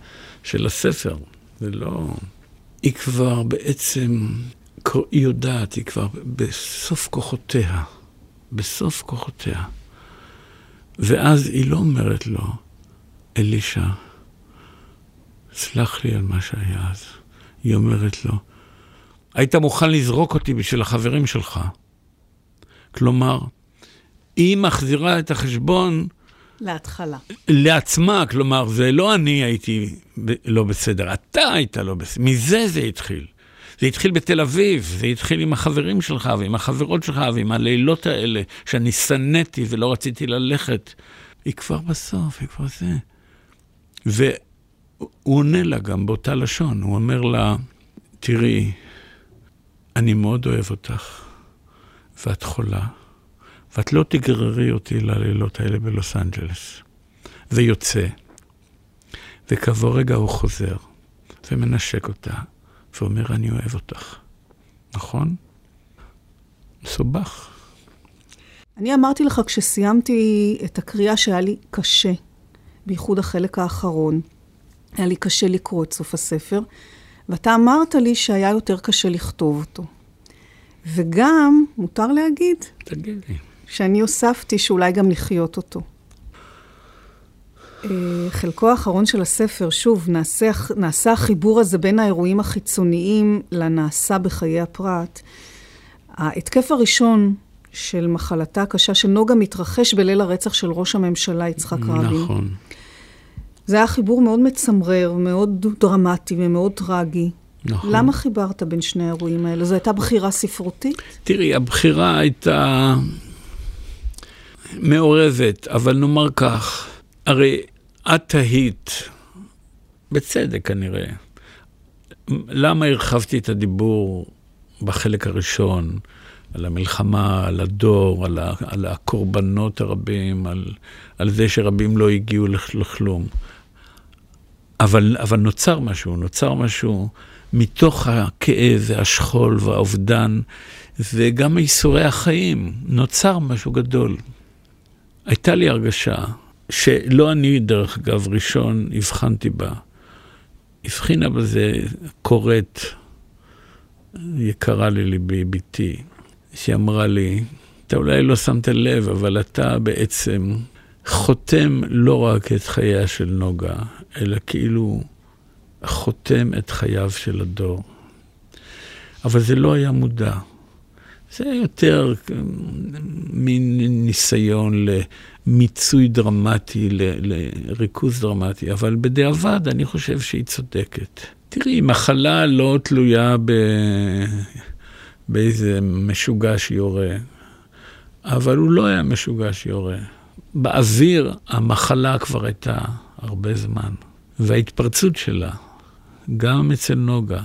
של הספר, זה לא... היא כבר בעצם, היא יודעת, היא כבר בסוף כוחותיה. בסוף כוחותיה. ואז היא לא אומרת לו, אלישע, סלח לי על מה שהיה אז. היא אומרת לו, היית מוכן לזרוק אותי בשביל החברים שלך. כלומר, היא מחזירה את החשבון להתחלה. לעצמה, כלומר, זה לא אני הייתי לא בסדר, אתה היית לא בסדר. מזה זה התחיל. זה התחיל בתל אביב, זה התחיל עם החברים שלך ועם החברות שלך ועם הלילות האלה, שאני שנאתי ולא רציתי ללכת. היא כבר בסוף, היא כבר זה. והוא עונה לה גם באותה לשון, הוא אומר לה, תראי, אני מאוד אוהב אותך, ואת חולה, ואת לא תגררי אותי ללילות האלה בלוס אנג'לס. ויוצא, וכעבור רגע הוא חוזר, ומנשק אותה, ואומר, אני אוהב אותך. נכון? מסובך. אני אמרתי לך כשסיימתי את הקריאה שהיה לי קשה, בייחוד החלק האחרון. היה לי קשה לקרוא את סוף הספר, ואתה אמרת לי שהיה יותר קשה לכתוב אותו. וגם, מותר להגיד, תגידי. שאני הוספתי שאולי גם לחיות אותו. אה, חלקו האחרון של הספר, שוב, נעשה, נעשה החיבור הזה בין האירועים החיצוניים לנעשה בחיי הפרט. ההתקף הראשון של מחלתה הקשה של נוגה מתרחש בליל הרצח של ראש הממשלה יצחק רבין. נכון. זה היה חיבור מאוד מצמרר, מאוד דרמטי ומאוד טרגי. נכון. למה חיברת בין שני האירועים האלה? זו הייתה בחירה ספרותית? תראי, הבחירה הייתה מעורבת, אבל נאמר כך, הרי את תהית, בצדק כנראה, למה הרחבתי את הדיבור בחלק הראשון על המלחמה, על הדור, על, ה, על הקורבנות הרבים, על, על זה שרבים לא הגיעו לכלום. אבל, אבל נוצר משהו, נוצר משהו מתוך הכאב והשכול והאובדן, וגם ייסורי החיים, נוצר משהו גדול. הייתה לי הרגשה שלא אני, דרך אגב, ראשון הבחנתי בה. הבחינה בזה קוראת יקרה לליבי, בתי, שאמרה לי, אתה אולי לא שמת לב, אבל אתה בעצם חותם לא רק את חייה של נוגה, אלא כאילו חותם את חייו של הדור. אבל זה לא היה מודע. זה יותר מין ניסיון למיצוי דרמטי, לריכוז דרמטי, אבל בדיעבד אני חושב שהיא צודקת. תראי, מחלה לא תלויה ב... באיזה משוגע שיורה, אבל הוא לא היה משוגע שיורה. באוויר המחלה כבר הייתה הרבה זמן, וההתפרצות שלה, גם אצל נוגה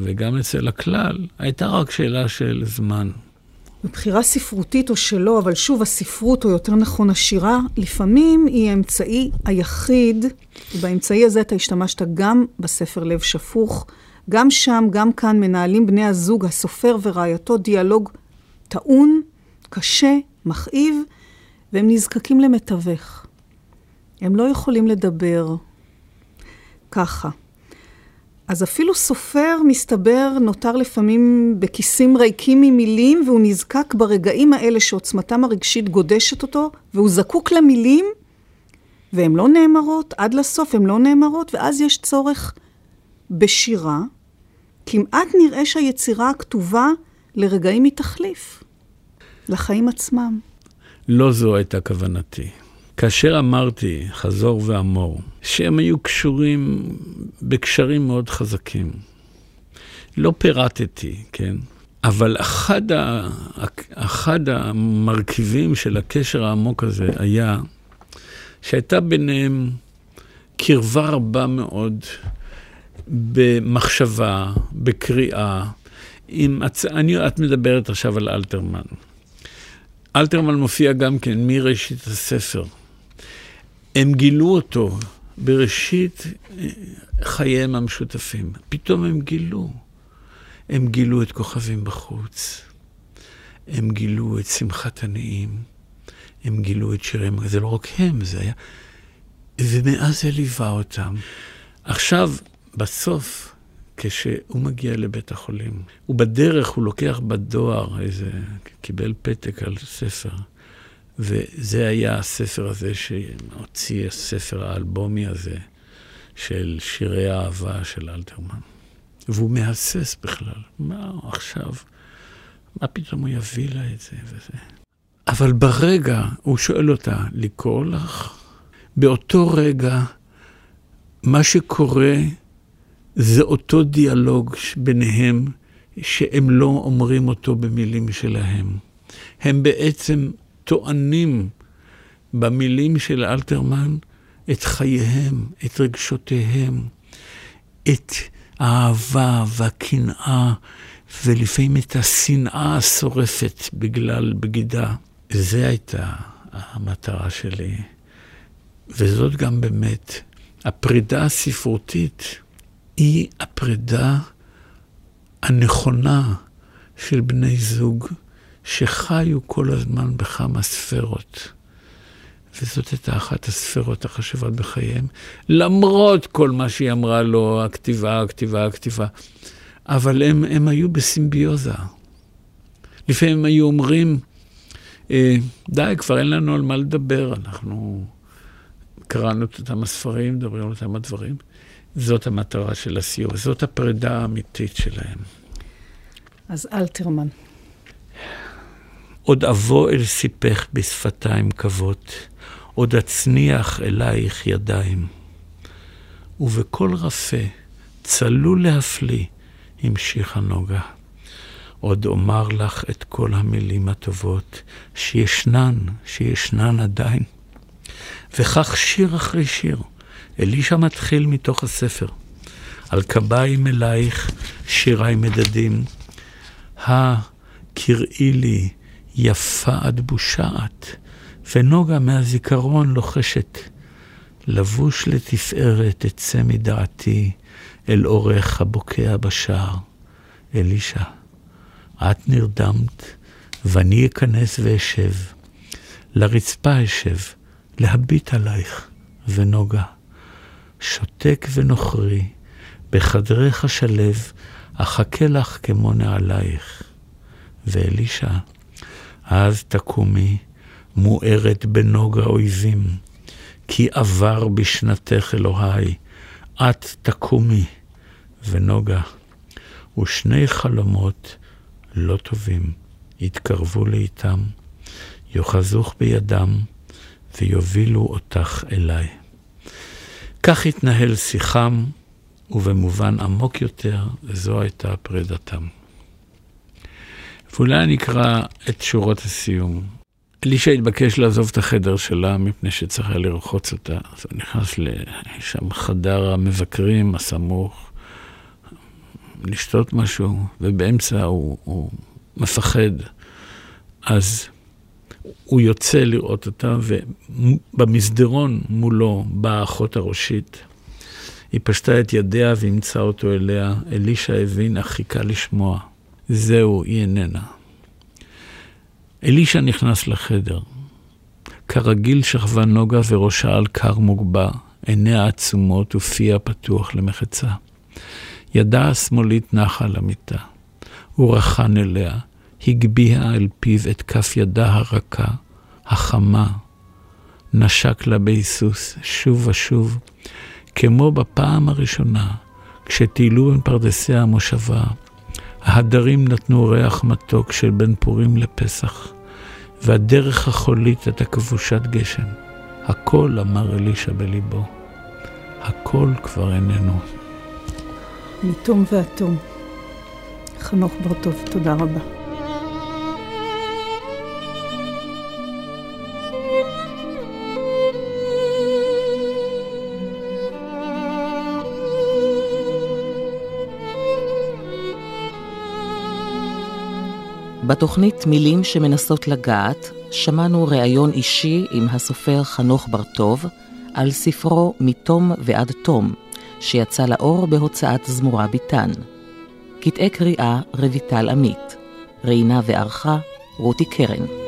וגם אצל הכלל, הייתה רק שאלה של זמן. מבחירה ספרותית או שלא, אבל שוב, הספרות, או יותר נכון השירה, לפעמים היא האמצעי היחיד, ובאמצעי הזה אתה השתמשת גם בספר לב שפוך. גם שם, גם כאן, מנהלים בני הזוג, הסופר ורעייתו, דיאלוג טעון, קשה, מכאיב, והם נזקקים למתווך. הם לא יכולים לדבר ככה. אז אפילו סופר, מסתבר, נותר לפעמים בכיסים ריקים ממילים, והוא נזקק ברגעים האלה שעוצמתם הרגשית גודשת אותו, והוא זקוק למילים, והן לא נאמרות, עד לסוף הן לא נאמרות, ואז יש צורך בשירה. כמעט נראה שהיצירה הכתובה לרגעים היא תחליף, לחיים עצמם. לא זו הייתה כוונתי. כאשר אמרתי, חזור ואמור, שהם היו קשורים בקשרים מאוד חזקים. לא פירטתי, כן? אבל אחד, ה, אחד המרכיבים של הקשר העמוק הזה היה שהייתה ביניהם קרבה רבה מאוד במחשבה, בקריאה. עם, אני, את מדברת עכשיו על אלתרמן. אלתרמן מופיע גם כן מראשית הספר. הם גילו אותו בראשית אה, חייהם המשותפים. פתאום הם גילו. הם גילו את כוכבים בחוץ. הם גילו את שמחת עניים. הם גילו את שיריהם. זה לא רק הם, זה היה... ומאז זה ליווה אותם. עכשיו, בסוף, כשהוא מגיע לבית החולים, ובדרך הוא לוקח בדואר איזה, קיבל פתק על ספר. וזה היה הספר הזה שהוציא הספר האלבומי הזה של שירי האהבה של אלתרמן. והוא מהסס בכלל, מה עכשיו, מה פתאום הוא יביא לה את זה וזה. אבל ברגע, הוא שואל אותה, לקרוא לך? באותו רגע, מה שקורה זה אותו דיאלוג ביניהם, שהם לא אומרים אותו במילים שלהם. הם בעצם טוענים במילים של אלתרמן את חייהם, את רגשותיהם, את האהבה והקנאה, ולפעמים את השנאה השורפת בגלל בגידה. זו הייתה המטרה שלי. וזאת גם באמת, הפרידה הספרותית היא הפרידה הנכונה של בני זוג שחיו כל הזמן בכמה ספרות. וזאת הייתה אחת הספרות החשובות בחייהם, למרות כל מה שהיא אמרה לו, הכתיבה, הכתיבה, הכתיבה. אבל הם, הם היו בסימביוזה. לפעמים הם היו אומרים, אה, די, כבר אין לנו על מה לדבר, אנחנו קראנו את אותם הספרים, מדברים על אותם הדברים. זאת המטרה של הסיור, זאת הפרידה האמיתית שלהם. אז אלתרמן. עוד אבוא אל סיפך בשפתיים כבות, עוד אצניח אלייך ידיים. ובקול רפה, צלול להפליא, המשיכה נוגה. עוד אומר לך את כל המילים הטובות שישנן, שישנן עדיין. וכך שיר אחרי שיר, אלישע מתחיל מתוך הספר. על קביים אלייך שירי מדדים, הקראי לי יפה עד בושעת, ונוגה מהזיכרון לוחשת. לבוש לתפארת אצא מדעתי אל אורך הבוקע בשער. אלישע, את נרדמת, ואני אכנס ואשב. לרצפה אשב, להביט עלייך, ונוגה. שותק ונוכרי, בחדרך שלב, אחכה לך כמו נעלייך. ואלישע, אז תקומי, מוארת בנוגה אויבים, כי עבר בשנתך אלוהי, את תקומי, ונוגה, ושני חלומות לא טובים יתקרבו לאיתם, יאחזוך בידם, ויובילו אותך אליי. כך התנהל שיחם, ובמובן עמוק יותר, זו הייתה פרידתם. ואולי אני אקרא את שורות הסיום. אלישע התבקש לעזוב את החדר שלה מפני שצריך היה לרחוץ אותה. אז הוא נכנס לשם חדר המבקרים הסמוך, לשתות משהו, ובאמצע הוא, הוא מפחד. אז הוא יוצא לראות אותה, ובמסדרון מולו באה האחות הראשית. היא פשטה את ידיה ואימצה אותו אליה. אלישע הבין, אך חיכה לשמוע. זהו, היא איננה. אלישע נכנס לחדר. כרגיל שכבה נוגה וראשה על כר מוגבה, עיניה עצומות ופיה פתוח למחצה. ידה השמאלית נחה על המיטה. הוא רחן אליה, הגביה אל פיו את כף ידה הרכה, החמה. נשק לה בהיסוס שוב ושוב, כמו בפעם הראשונה, כשטיילו בין פרדסי המושבה. ההדרים נתנו ריח מתוק של בין פורים לפסח, והדרך החולית הייתה כבושת גשם. הכל, אמר אלישע בליבו, הכל כבר איננו. מתום ואטום. חנוך בר-טוב, תודה רבה. בתוכנית מילים שמנסות לגעת, שמענו ראיון אישי עם הסופר חנוך בר-טוב על ספרו מתום ועד תום, שיצא לאור בהוצאת זמורה ביטן. קטעי קריאה רויטל עמית, ראיינה וערכה רותי קרן.